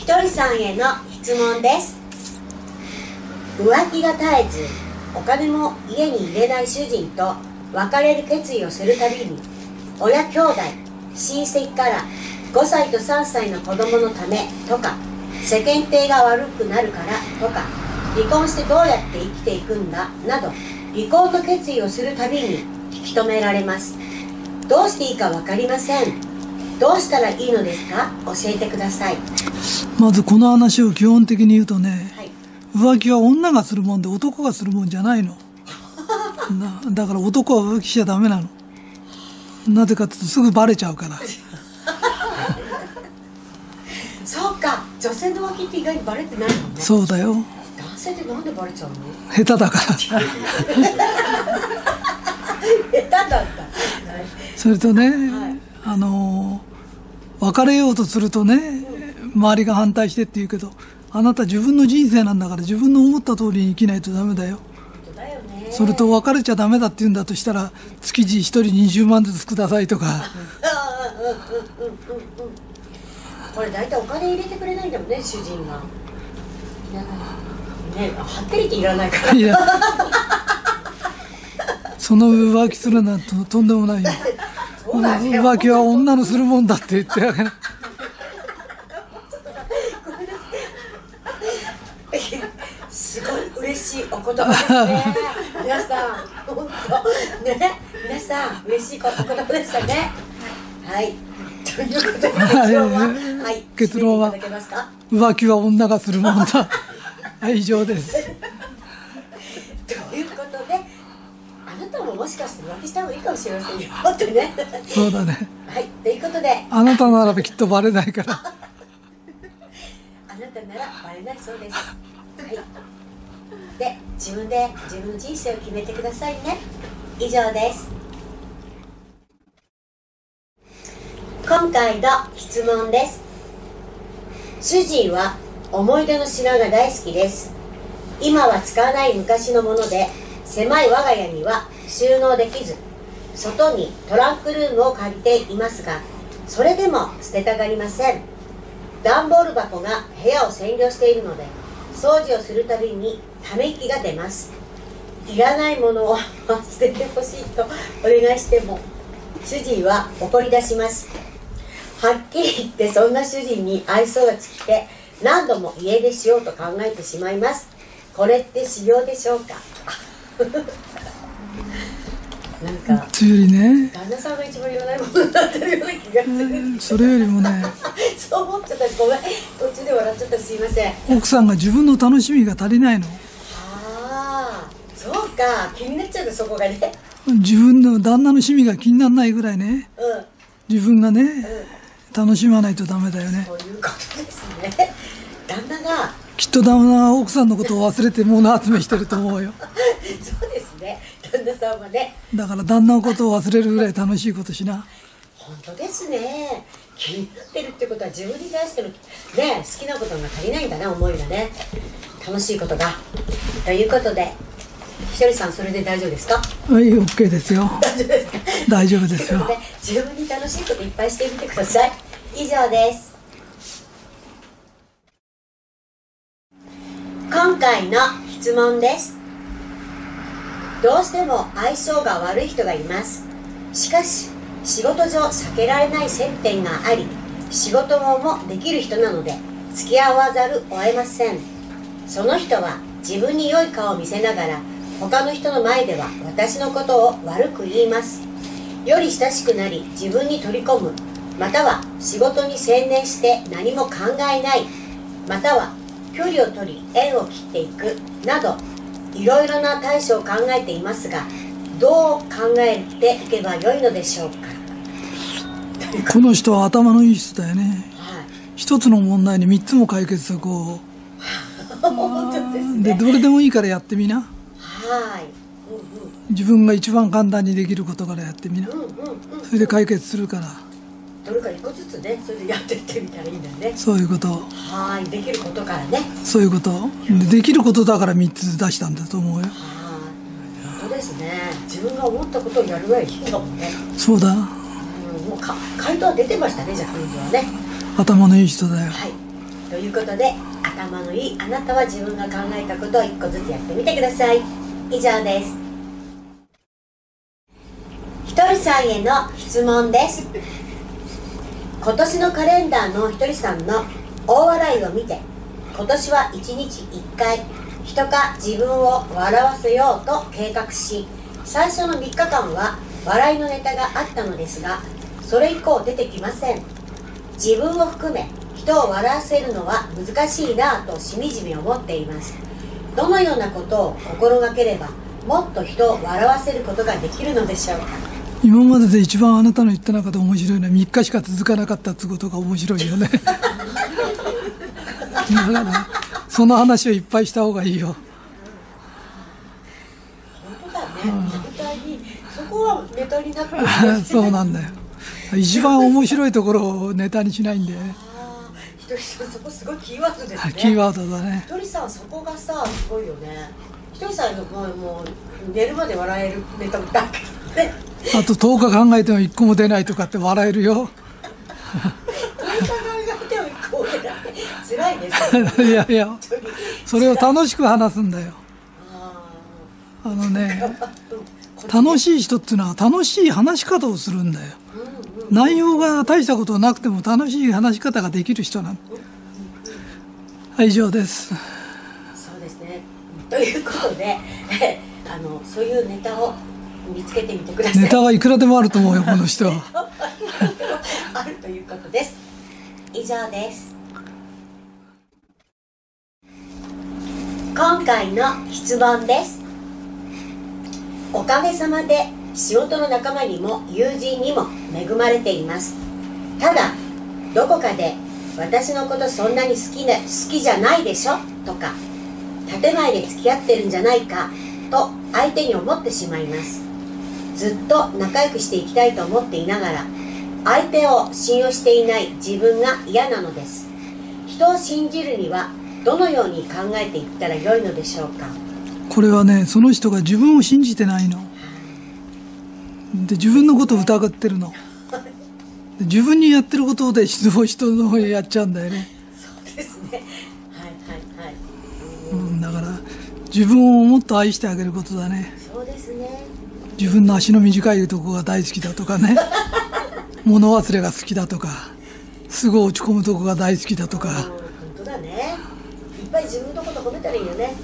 ひとりさんへの質問です。浮気が絶えずお金も家に入れない主人と別れる決意をするたびに親兄弟親戚から5歳と3歳の子供のためとか世間体が悪くなるからとか離婚してどうやって生きていくんだなど離婚の決意をするたびに引き止められます。どうしていいか分かりません。どうしたらいいのですか？教えてください。まずこの話を基本的に言うとね、はい。浮気は女がするもんで男がするもんじゃないの。なだから男は浮気しちゃダメなの。なぜかっていうとすぐバレちゃうから。そうか。女性の浮気って意外にバレてないもんね。そうだよ。男性ってなんでバレちゃうの？下手だから。下手だった。それとね、はい。あの別れようとするとね周りが反対してって言うけどあなた自分の人生なんだから自分の思った通りに生きないとダメだよ。それと別れちゃダメだって言うんだとしたら月1人20万ずつくださいとか。これ大体お金入れてくれないんだもんね主人が。ねはっきり言いらないから。いや。その浮気するなんてとんでもないよ 浮気は女のするもんだって言ってあげる すごい嬉しいお言葉。ですね皆さん本当ね。皆さん嬉しいお言葉でしたね。はい。ということで今日ははい。結論は浮気は女がするもんだ。はい以上ですということであなたももしかして浮気した方がいいかもしれませんよってねそうだねはいということであなたならばきっとバレないからあなたならバレないそうです。はい。で、自分で自分の人生を決めてくださいね。以上です。今回の質問です。主人は思い出の品が大好きです。今は使わない昔のもので、狭い我が家には収納できず、外にトランクルームを借りていますが、それでも捨てたがりません。段ボール箱が部屋を占領しているので掃除をするたびにため息が出ます。いらないものを捨ててほしいとお願いしても主人は怒り出します。はっきり言ってそんな主人に愛想が尽きて何度も家出しようと考えてしまいます。これって修行でしょうか？なんかつよりね。旦那さんが一番いらないものになってるような気がする。それよりもね。そう思っちゃった。ごめん。途中で笑っちゃった。すいません。奥さんが自分の楽しみが足りないの。ああそうか。気になっちゃうのそこがね。自分の旦那の趣味が気にならないぐらいね。うん。自分がねうん。楽しまないとダメだよね。そういうことですね。旦那がきっと旦那は奥さんのことを忘れて物集めしてると思うよ。そうですね。旦那さんはね。だから旦那のことを忘れるぐらい楽しいことしな。本当ですね。気になってるってことは自分に対してのね好きなことが足りないんだね思いがね。楽しいことが。ということでひとりさんそれで大丈夫ですか？はい OK ですよ。大丈夫ですか？大丈夫ですよ。自分に楽しいこといっぱいしてみてください。以上です今回の質問です。どうしても相性が悪い人がいます。しかし仕事上避けられない接点があり仕事もできる人なので付き合わざるを得ません。その人は自分に良い顔を見せながら他の人の前では私のことを悪く言います。より親しくなり自分に取り込む。または仕事に専念して何も考えない。または距離を取り縁を切っていくなどいろいろな対処を考えていますがどう考えていけばよいのでしょうか？この人は頭のいい人だよね。はい。一つの問題に三つも解決策を。ですね。でどれでもいいからやってみな。はい。自分が一番簡単にできることからやってみな。うんうんうんうん。それで解決するからどれか一個ずつねそれでやってってみたらいいんだよね。そういうこと。はいできることからね。そういうこと。でできることだから3つ出したんだと思うよ。はい本当ですね。自分が思ったことをやるぐらいいいかもね。そうだ。うんもうか回答は出てましたねじゃあクイズはね。頭のいい人だよ。はい。ということで頭のいいあなたは自分が考えたことを1個ずつやってみてください。以上です。ひとりさんへの質問です今年のカレンダーのひとりさんの大笑いを見て今年は1日1回人か自分を笑わせようと計画し最初の3日間は笑いのネタがあったのですがそれ以降出てきません。自分を含め人を笑わせるのは難しいなぁとしみじみ思っています。どのようなことを心がければもっと人を笑わせることができるのでしょうか。今までで一番あなたの言った中で面白いのは3日しか続かなかったってことが面白いよね。だからその話をいっぱいした方がいいよ。本当だね。ネタにそこはネタになってる。そうなんだよ。一番面白いところをネタにしないんだよねあーひとりさんそこすごいキーワードですね。キーワードだね。ひとりさんそこがさすごいよね。ひとりさんのもうもう寝るまで笑えるネタだけねあと10日考えても1個も出ないとかって笑えるよ。い。やいや。それを楽しく話すんだよ。ああのねー楽しい人っていうのは楽しい話し方をするんだよ。うんうん。内容が大したことなくても楽しい話し方ができる人なんだはい以上です。そうですね。ということでえあのそういうネタを見つけてみてください。ネタはいくらでもあると思うよ この人。はあるということです。以上です。今回の質問です。おかげさまで仕事の仲間にも友人にも恵まれています。ただどこかで私のことそんなに好きな好きじゃないでしょ？とか建前で付き合ってるんじゃないか？と相手に思ってしまいますずっと仲良くしていきたいと思っていながら相手を信用していない自分が嫌なのです。人を信じるにはどのように考えていったらよいのでしょうか？これはねその人が自分を信じてないの。で自分のことを疑ってるの。で自分にやってることで人を人の方へやっちゃうんだよね、そうですね。はいはいはい。うん、だから自分をもっと愛してあげることだね。そうですね自分の足の短いとこが大好きだとかね。物忘れが好きだとか。すぐ落ち込むとこが大好きだとうんか本当だね。いっぱい自分のこと褒めたらいいよね。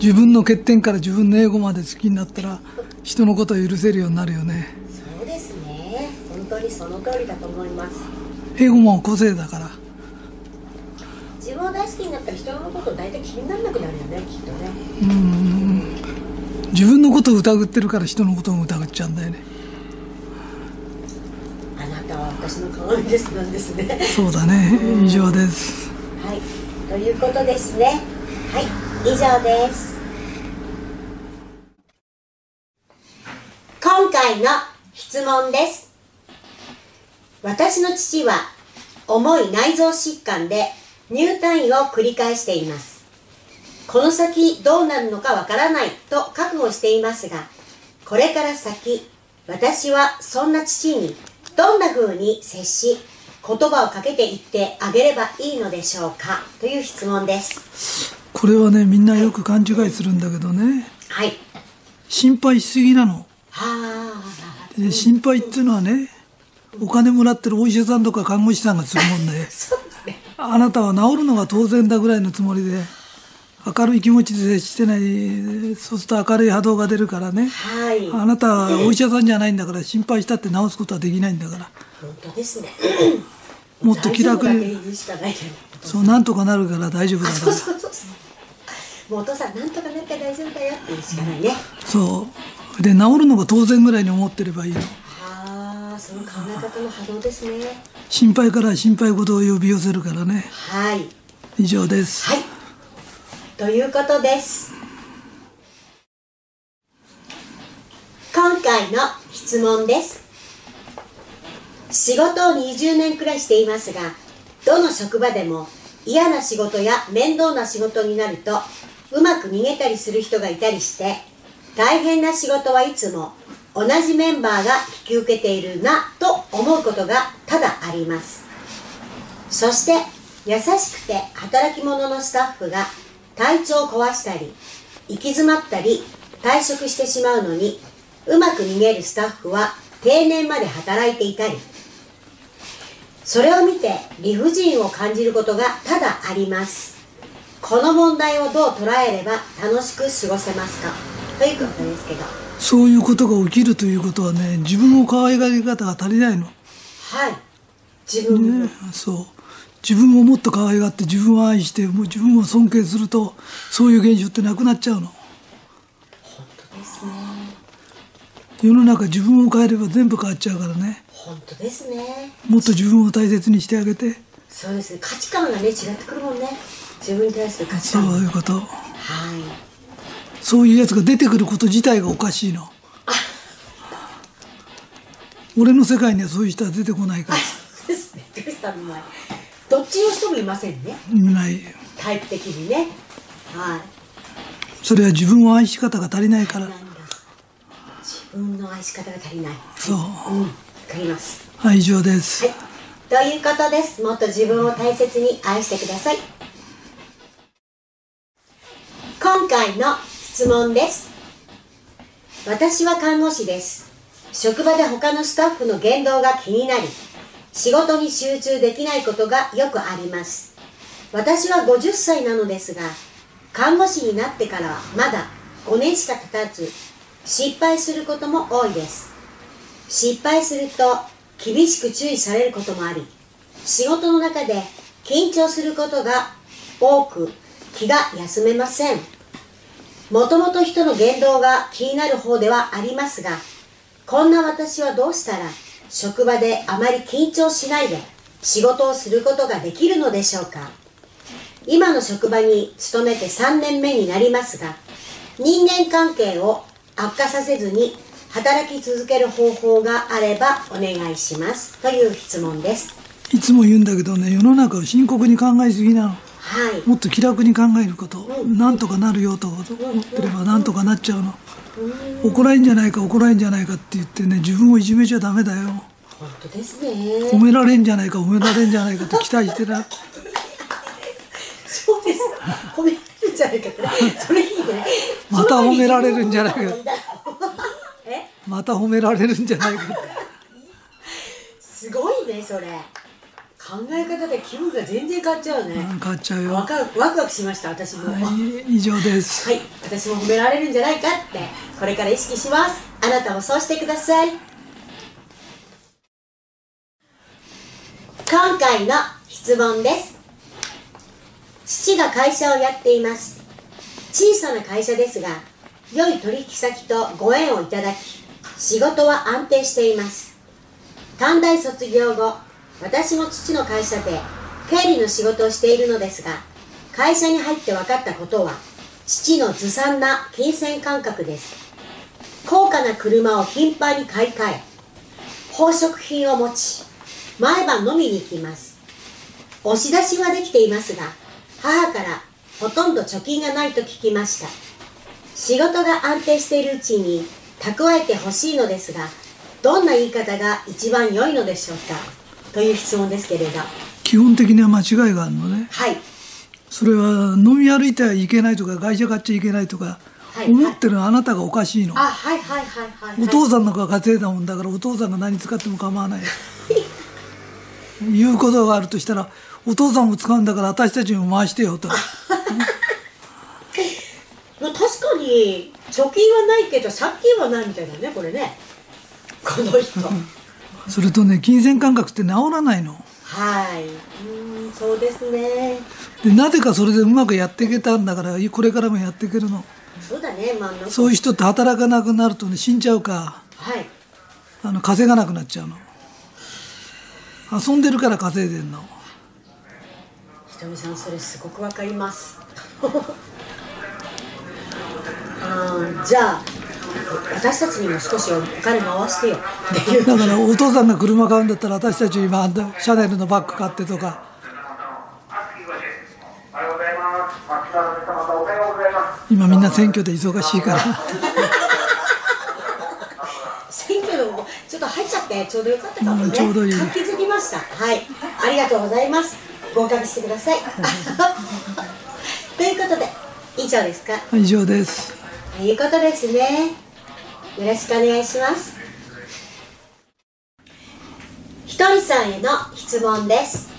自分の欠点から自分の英語まで好きになったら人のことを許せるようになるよね。そうですね。本当にその通りだと思います。英語も個性だから。自分を大好きになったら人のこと大体気にならなくなるよねきっとね。うん自分のことを疑ってるから人のことを疑っちゃうんだよねあなたは私の鏡ですなんですねそうだね以上ですはい、ということですね。はい、以上です。今回の質問です。私の父は重い内臓疾患で入退院を繰り返しています。この先どうなるのかわからないと覚悟していますが、これから先、私はそんな父にどんな風に接し、言葉をかけていってあげればいいのでしょうかという質問です。これはねみんなよく勘違いするんだけどねはい。心配しすぎなのはで心配っていうのはねお金もらってるお医者さんとか看護師さんがするもんで ね。あなたは治るのが当然だぐらいのつもりで明るい気持ちで接してないそうすると明るい波動が出るからねはい。あなたはお医者さんじゃないんだから心配したって治すことはできないんだから本当ですね。もっと気楽に。そうなんとかなるから大丈夫だか そうらそうそうそう。もうお父さんなんとかなったら大丈夫だよって言うしかないね。そうで治るのが当然ぐらいに思ってればいいのはあ、その考え方の波動ですね。心配から心配事を呼び寄せるからねはい。以上ですはい。ということです。今回の質問です。仕事を20年くらいしていますが、どの職場でも嫌な仕事や面倒な仕事になると、うまく逃げたりする人がいたりして、大変な仕事はいつも同じメンバーが引き受けているなと思うことが多々あります。そして優しくて働き者のスタッフが体調を壊したり行き詰まったり退職してしまうのにうまく逃げるスタッフは定年まで働いていたりそれを見て理不尽を感じることが多々あります。この問題をどう捉えれば楽しく過ごせますか？ということですけど。そういうことが起きるということはね自分を可愛がり方が足りないの、はい。自分も、ね、そう自分をもっと可愛がって自分を愛してもう自分を尊敬するとそういう現象ってなくなっちゃうの。本当ですね。世の中自分を変えれば全部変わっちゃうからね。本当ですね。もっと自分を大切にしてあげて。そうですね。価値観がね違ってくるもんね。自分に対する価値そう観いうこと。はい。そういうやつが出てくること自体がおかしいの。俺の世界にはそういう人は出てこないから。ですね。どうしたの前どっちの人もいませんね。いないタイプ的にね。はい。それは自分を愛し方が足りないから。自分の愛し方が足りない。そう。うんわかります。はい以上です、はい。ということです。もっと自分を大切に愛してください。今回の質問です。私は看護師です。職場で他のスタッフの言動が気になり仕事に集中できないことがよくあります。私は50歳なのですが看護師になってからはまだ5年しか経たず失敗することも多いです。失敗すると厳しく注意されることもあり仕事の中で緊張することが多く気が休めません。もともと人の言動が気になる方ではありますがこんな私はどうしたら職場であまり緊張しないで仕事をすることができるのでしょうか。今の職場に勤めて3年目になりますが人間関係を悪化させずに働き続ける方法があればお願いします。という質問です。いつも言うんだけどね世の中を深刻に考えすぎなの。もっと気楽に考えること、なんとかなるよと思ってればなんとかなっちゃうの、怒られんじゃないか怒られんじゃないかって言ってね自分をいじめちゃダメだよ。本当ですね。褒められんじゃないか褒められんじゃないかと 期待してな。そうです褒められるんじゃないかって。それいいね。また褒められるんじゃないか。え？また褒められるんじゃないかすごいねそれ考え方で気分が全然変わっちゃうね。うん変わっちゃうよ。ワクワクしました私も。はい以上です。はい、私も褒められるんじゃないかってこれから意識します。あなたもそうしてください。今回の質問です。父が会社をやっています。小さな会社ですが良い取引先とご縁をいただき仕事は安定しています。短大卒業後私も父の会社で経理の仕事をしているのですが会社に入って分かったことは父のずさんな金銭感覚です。高価な車を頻繁に買い替え宝飾品を持ち毎晩飲みに行きます。押し出しはできていますが母からほとんど貯金がないと聞きました。仕事が安定しているうちに蓄えてほしいのですがどんな言い方が一番良いのでしょうか。という質問ですけれど。基本的には間違いがあるのね。はい。それは飲み歩いてはいけないとか会社買っちゃいけないとかはい。思ってるあなたがおかしいの。あはいはいはいはい、はい、お父さんの方が稼いだもんだからお父さんが何使っても構わない。言うことがあるとしたらお父さんも使うんだから私たちにも回してよと。まあ、確かに貯金はないけど借金はないみたいだねこれね。この人それとね金銭感覚って治らないの。はい。うんそうですね。でなぜかそれでうまくやっていけたんだからこれからもやっていけるの。そうだねまあそういう人って働かなくなるとね死んじゃうか。はい。あの稼がなくなっちゃうの。遊んでるから稼いでんの。ひとみさんそれすごくわかります。あーじゃあ私たちにも少しお金回してよ。っていうだからお父さんが車買うんだったら私たち今シャネルのバッグ買ってとか。今みんな選挙で忙しいから。選挙のちょっと入っちゃってちょうどよかったかもね、うんちょうどいい。活気づきました。はい。ありがとうございます。合格してください。ということで以上ですか？以上です。ということですねよろしくお願いします。ひとりさんへの質問です。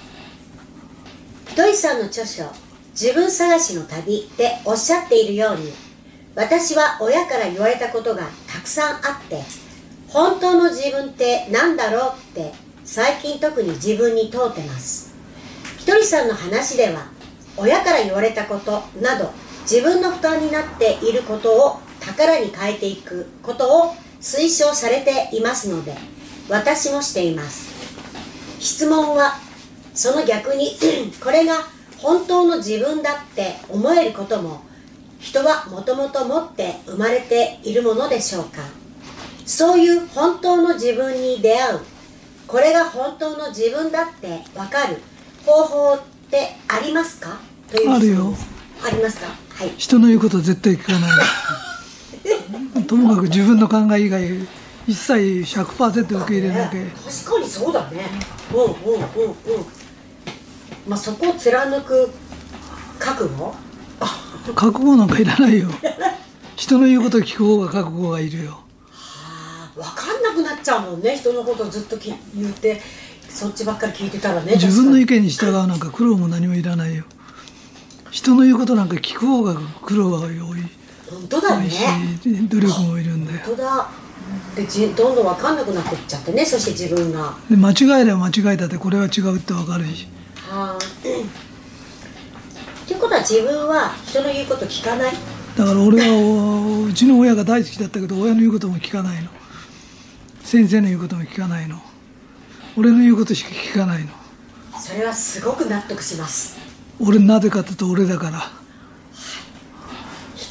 ひとりさんの著書「自分探しの旅」でおっしゃっているように私は親から言われたことがたくさんあって本当の自分って何だろうって最近特に自分に問うてます。ひとりさんの話では親から言われたことなど自分の負担になっていることを宝に変えていくことを推奨されていますので私もしています。質問はその逆に これが本当の自分だって思えることも人はもともと持って生まれているものでしょうか。そういう本当の自分に出会うこれが本当の自分だってわかる方法ってありますか？というあるよ。ありますか？はい。人の言うことは絶対聞かない ともかく自分の考え以外一切100%受け入れなきゃ確かにそうだね。うんうんうんうん。まあそこを貫く覚悟？覚悟なんかいらないよ。人の言うことを聞く方が覚悟がいるよ。分かんなくなっちゃうもんね。人のことをずっとき言ってそっちばっかり聞いてたらね。自分の意見に従うなんか苦労も何もいらないよ。人の言うことなんか聞く方が苦労が多い。に本当だね。努力もいるんだよ。本当だ。でじどんどん分かんなくなってっちゃってね。そして自分が。はで間違えれば間違えたってこれは違うって分かるし。あということは自分は人の言うこと聞かない？だから俺はおうちの親が大好きだったけど親の言うことも聞かないの。先生の言うことも聞かないの。俺の言うことしか聞かないの。それはすごく納得します。俺なぜかって言うと俺だから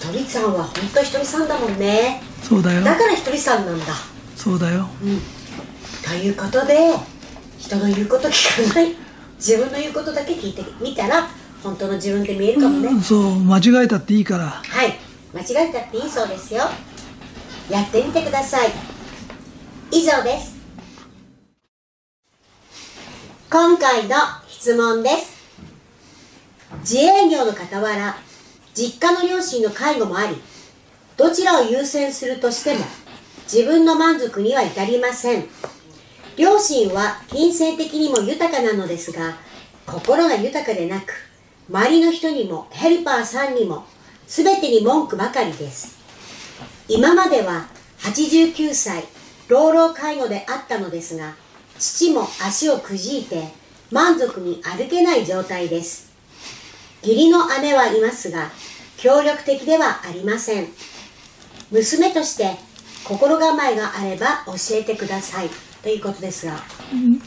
ひとりさんは本当ひとりさんだもんね。そうだよ。だからひとりさんなんだ。そうだよ。うん。ということで人の言うこと聞かない。自分の言うことだけ聞いてみたら本当の自分って見えるかもね、うんそう間違えたっていいから。はい。間違えたっていいそうですよ。やってみてください。以上です。今回の質問です。自営業の傍ら実家の両親の介護もありどちらを優先するとしても自分の満足には至りません。両親は金銭的にも豊かなのですが心が豊かでなく周りの人にもヘルパーさんにも全てに文句ばかりです。今までは89歳老老介護であったのですが父も足をくじいて満足に歩けない状態です。義理の姉はいますが協力的ではありません。娘として心構えがあれば教えてください。ということですが。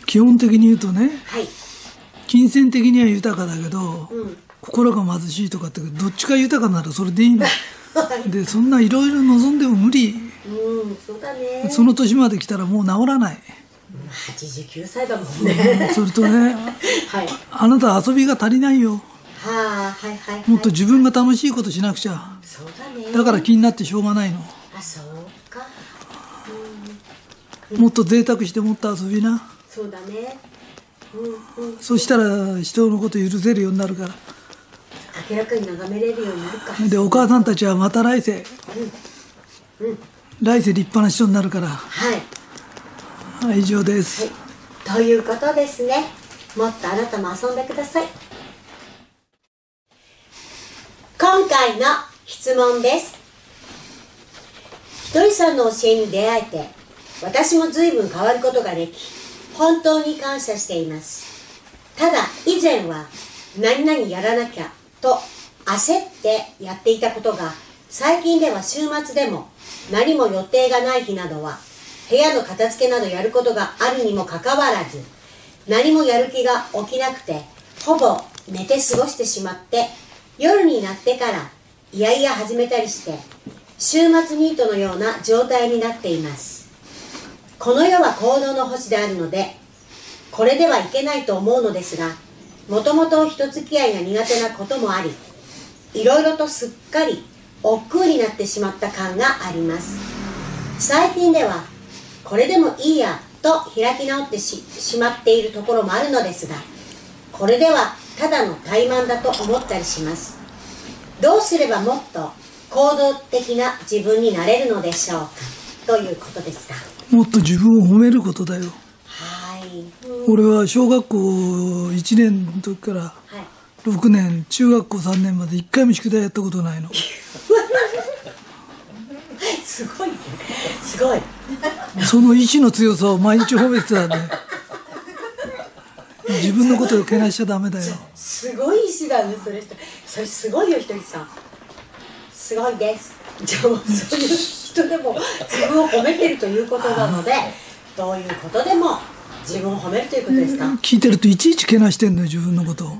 基本的に言うとねはい。金銭的には豊かだけど、うん。心が貧しいとかってどっちか豊かならそれでいいの？でそんないろいろ望んでも無理。うんそうだね。その年まで来たらもう治らない。89歳だもんね。それとね はい。あなた遊びが足りないよはあはい。はいはいもっと自分が楽しいことしなくちゃ。そうだね。だから気になってしょうがないの。あそうか。もっと贅沢してもっと遊びな。そうだね。うんうん。そしたら人のこと許せるようになるから。明らかに眺めれるようになるか。でお母さんたちはまた来世来世立派な人になるから。はい。はい以上です、はい。ということですね。もっとあなたも遊んでください今回の質問です。ひとりさんの教えに出会えて私も随分変わることができ本当に感謝しています。ただ以前は何々やらなきゃと焦ってやっていたことが最近では週末でも何も予定がない日などは部屋の片付けなどやることがあるにもかかわらず何もやる気が起きなくてほぼ寝て過ごしてしまって夜になってからいやいや始めたりして週末ニートのような状態になっています。この世は行動の星であるのでこれではいけないと思うのですがもともと人付き合いが苦手なこともありいろいろとすっかり億劫になってしまった感があります。最近ではこれでもいいやと開き直ってししまっているところもあるのですがこれではただの怠慢だと思ったりします。どうすればもっと行動的な自分になれるのでしょうか？ということですか。もっと自分を褒めることだよ。はい、俺は小学校1年の時からはい、6年中学校3年まで1回も宿題やったことないの。すごいね。すごい。その意志の強さを毎日褒めてたんで自分のことをけなしちゃダメだよ。すごい石だねそれそれすごいよひとりさん。すごいです。じゃあそういう人でも自分を褒めてるということなのでどういうことでも自分を褒めるということですか、聞いてるといちいちけなしてんのよ自分のことを。は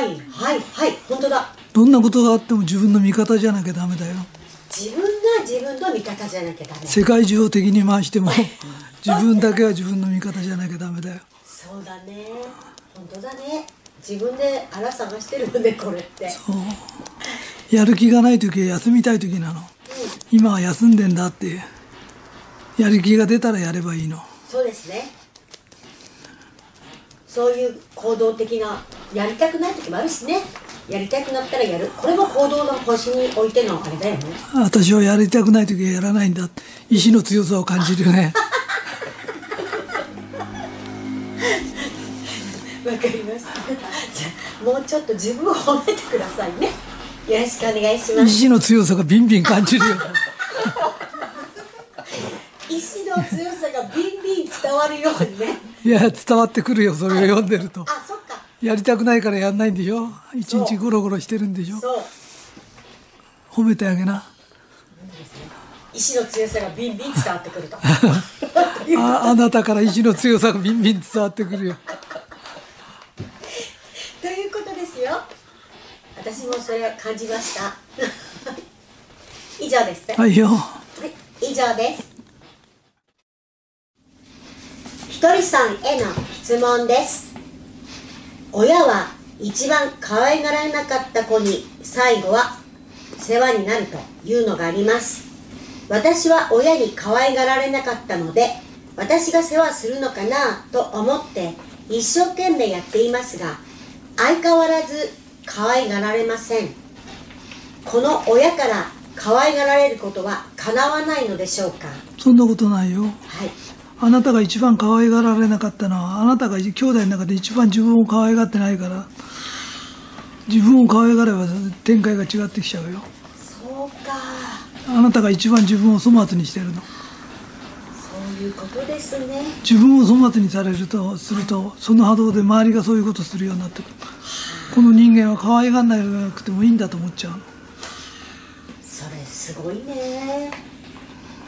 ーいはいはい本当だ。どんなことがあっても自分の味方じゃなきゃダメだよ。自分が自分の味方じゃなきゃダメ。世界中を敵に回しても自分だけは自分の味方じゃなきゃダメだよそうだね。本当だね。自分であら探してるよねこれって。やる気がない時は休みたい時なの。今は休んでんだって。やる気が出たらやればいいの。そうですね。そういう行動的なやりたくない時もあるしね。やりたくなったらやる。これも行動の星に置いてのあれだよね。私はやりたくない時はやらないんだ。意志の強さを感じるよね わかりました。じゃあもうちょっと自分を褒めてくださいね。よろしくお願いします。意志の強さがビンビン感じるよ 意志の強さがビンビン伝わるようにね。いや伝わってくるよそれを読んでると。あそっか。やりたくないからやんないんでしょ？一日ゴロゴロしてるんでしょ？そう。褒めてあげな。意志の強さがビンビン伝わってくると ああなたから意志の強さがビンビン伝わってくるよということですよ私もそれを感じました 以上ですねはいよはい、以上です。ひとりさんへの質問です。親は一番可愛がられなかった子に最後は世話になるというのがあります。私は親に可愛がられなかったので、私が世話するのかなと思って一生懸命やっていますが、相変わらず可愛がられません。この親から可愛がられることは叶わないのでしょうか？そんなことないよ。はい。あなたが一番可愛がられなかったのはあなたが兄弟の中で一番自分を可愛がってないから自分を可愛がれば展開が違ってきちゃうよ。そうか。あなたが一番自分を粗末にしてるのいうことですね。自分を粗末にされるとするとその波動で周りがそういうことするようになってくる。この人間は可愛がんなくてもいいんだと思っちゃうの。それすごいね。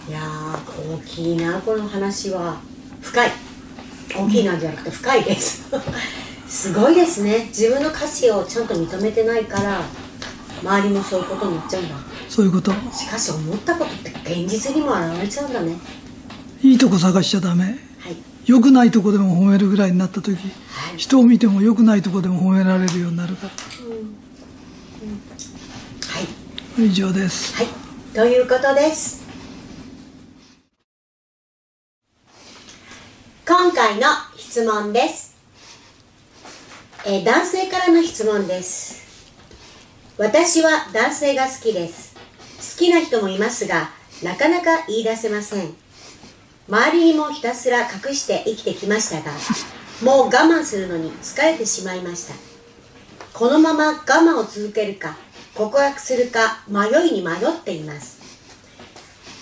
いやー大きいなこの話は。深い。大きいなんじゃなくて深いです。すごいですね。自分の価値をちゃんと認めてないから周りもそういうことになっちゃうんだ。そういうこと。しかし思ったことって現実にも現れちゃうんだねいいとこ探しちゃダメはい良くないとこでも褒めるぐらいになった時はい人を見ても良くないとこでも褒められるようになるからはい以上ですはい、ということです。今回の質問です。えー男性からの質問です。私は男性が好きです。好きな人もいますが、なかなか言い出せません。周りにもひたすら隠して生きてきましたが、もう我慢するのに疲れてしまいました。このまま我慢を続けるか告白するか迷いに迷っています。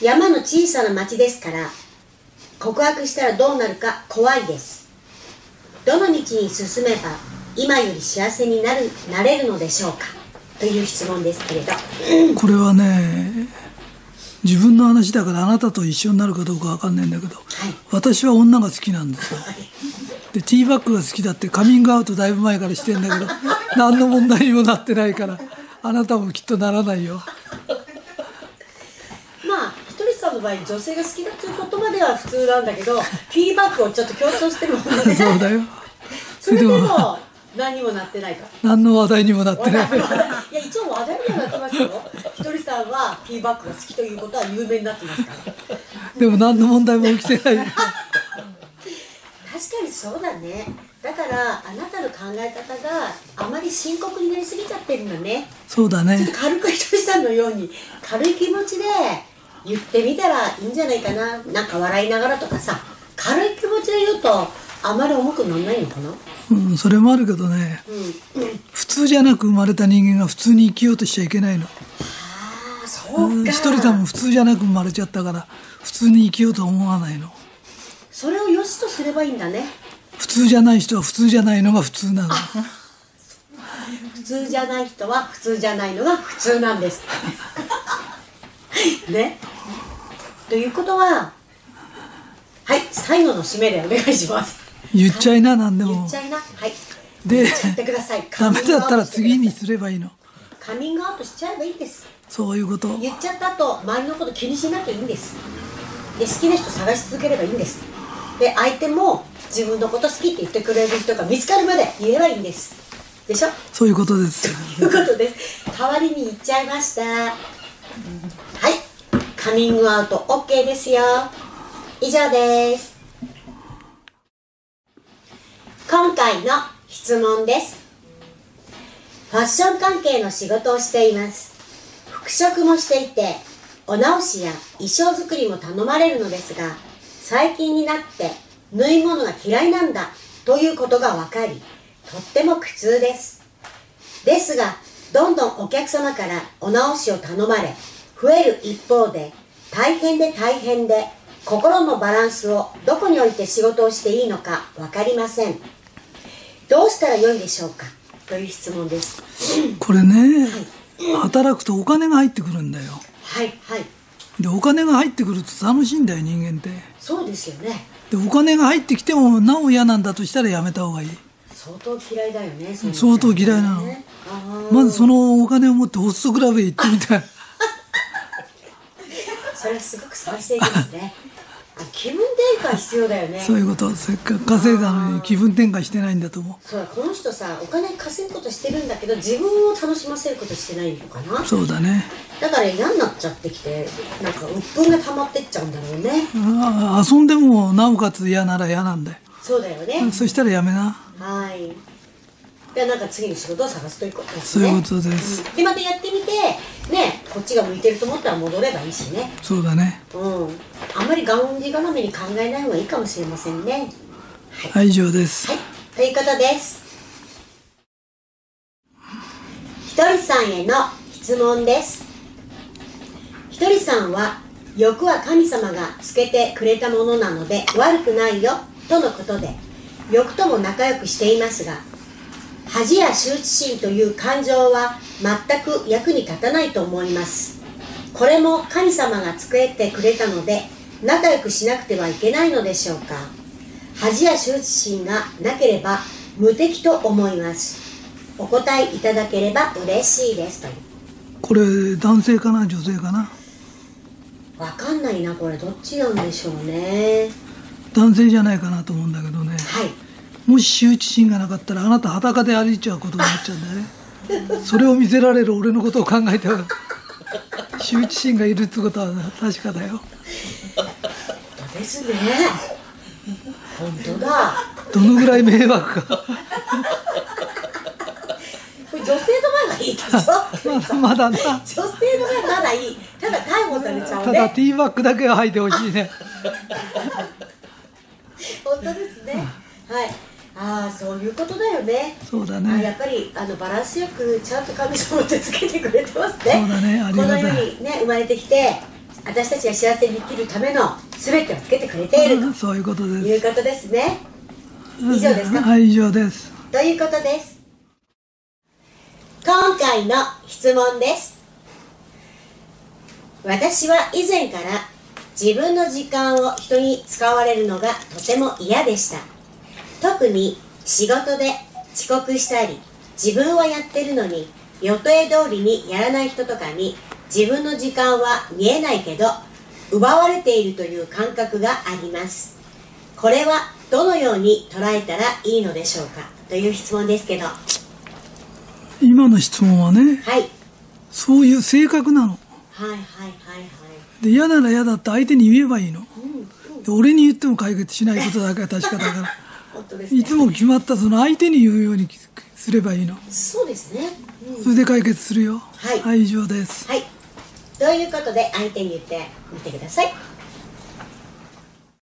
山の小さな町ですから告白したらどうなるか怖いです。どの道に進めば今より幸せになるなれるのでしょうかという質問ですけれど。これはね自分の話だからあなたと一緒になるかどうかわかんないんだけど、私は女が好きなんですよ。でティーバッグが好きだってカミングアウトだいぶ前からしてんだけど 何の問題にもなってないからあなたもきっとならないよ。まあひとりさんの場合女性が好きだという言葉では普通なんだけどフィーバックをちょっと強調してるもんね。そうだよ。それでも何にもなってないから。何の話題にもなってない。いや一応話題にはなってますよさんはティーバッグが好きということは有名になってますから。でも何の問題も起きてない。確かにそうだね。だからあなたの考え方があまり深刻になりすぎちゃってるんだね。そうだね。軽くひとりさんのように軽い気持ちで言ってみたらいいんじゃないかな。なんか笑いながらとかさ。軽い気持ちで言うとあまり重くならないのかな？うんそれもあるけどね。うん、うん、普通じゃなく生まれた人間が普通に生きようとしちゃいけないのああそうか。うんひとりさんも普通じゃなく生まれちゃったから普通に生きようとは思わないの。それを良しとすればいいんだね。普通じゃない人は普通じゃないのが普通なの。普通じゃない人は普通じゃないのが普通なんです。ね。ということははい最後の締めでお願いします。言っちゃいな何でも。言っちゃいな。はい。で言っちゃってください。ダメだったら次にカすればいいの。ミングアウトしちゃえばいいんですそういうこと。言っちゃった後周りのこと気にしなきゃいいんです。で好きな人探し続ければいいんです。で相手も自分のこと好きって言ってくれる人が見つかるまで言えばいいんです。でしょ？そういうことです。ということです。代わりに言っちゃいました。はい。カミングアウト OK ですよ。以上です。今回の質問です。ファッション関係の仕事をしています服飾もしていてお直しや衣装作りも頼まれるのですが最近になって縫い物が嫌いなんだということが分かりとっても苦痛です。ですがどんどんお客様からお直しを頼まれ増える一方で大変で大変で心のバランスをどこに置いて仕事をしていいのか分かりません。どうしたらよいでしょうかという質問です。これね働くとお金が入ってくるんだよ。はいはい。でお金が入ってくると楽しいんだよ人間って。そうですよね。でお金が入ってきてもなお嫌なんだとしたらやめた方がいい。相当嫌いだよね相当嫌いなの。あーまずそのお金を持ってホストクラブへ行ってみたい。それはすごく賛成ですね。あ気分転換必要だよね。そういうこと。せっかく稼いだのに気分転換してないんだと思そうだこの人さお金稼ぐことしてるんだけど自分を楽しませることしてないのかな。うそうだね。だから嫌になっちゃってきてなんか鬱憤が溜まってっちゃうんだろうね。あ遊んでもなおかつ嫌なら嫌なんだよ。そうだよね。そしたらやめな。はいでなんか次に仕事を探すということですね。そういうことです。うん。でまたやってみてねこっちが向いてると思ったら戻ればいいしね。そうだね。うん。あんまりがんじがらめに考えない方がいいかもしれませんね。はい以上です。はい、ということです。ひとりさんへの質問です。ひとりさんは、欲は神様がつけてくれたものなので悪くないよ、とのことで、欲とも仲良くしていますが、恥や羞恥心という感情は全く役に立たないと思います。これも神様がつけてくれたので、仲良くしなくてはいけないのでしょうか。恥や羞恥心がなければ無敵と思います。お答えいただければ嬉しいですと。これ男性かな女性かな？わかんないなこれ。どっちなんでしょうね。男性じゃないかなと思うんだけどね。はいもし羞恥心がなかったらあなた裸で歩いちゃうことになっちゃうんだよね。それを見せられる俺のことを考えては羞恥心がいるってことは確かだよ。本当ですね。本当だ。どのぐらい迷惑か。これ女性の前はいいでしょ？まだまだな。女性の前まだいい。ただ逮捕されちゃうただねティーバッグだけは履いてほしいね。本当ですね。はいああそういうことだよね。そうだあやねっぱりあのバランスよくちゃんと神様ってつけてくれてますね。そうだねありがたい。この世にね生まれてきて私たちが幸せに生きるための全てをつけてくれているうんそういうこととです。いうことですね。以上ですか？はい以上です。ということです。今回の質問です。私は以前から自分の時間を人に使われるのがとても嫌でした特に仕事で遅刻したり自分はやってるのに予定通りにやらない人とかに自分の時間は見えないけど奪われているという感覚があります。これはどのように捉えたらいいのでしょうか？という質問ですけど。は今の質問はねいはい。そういう性格なの。はいはいはいで嫌なら嫌だって相手に言えばいいの。うんうん。で俺に言っても解決しないことだけは確かだから 本当ですね。いつも決まったその相手に言うようにすればいいの。そうですね、うん。それで解決するよ。はい以上です。はい。ということで相手に言ってみてください